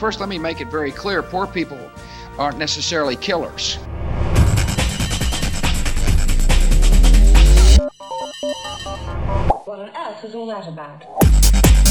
First, let me make it very clear poor people aren't necessarily killers. What on earth was all that about?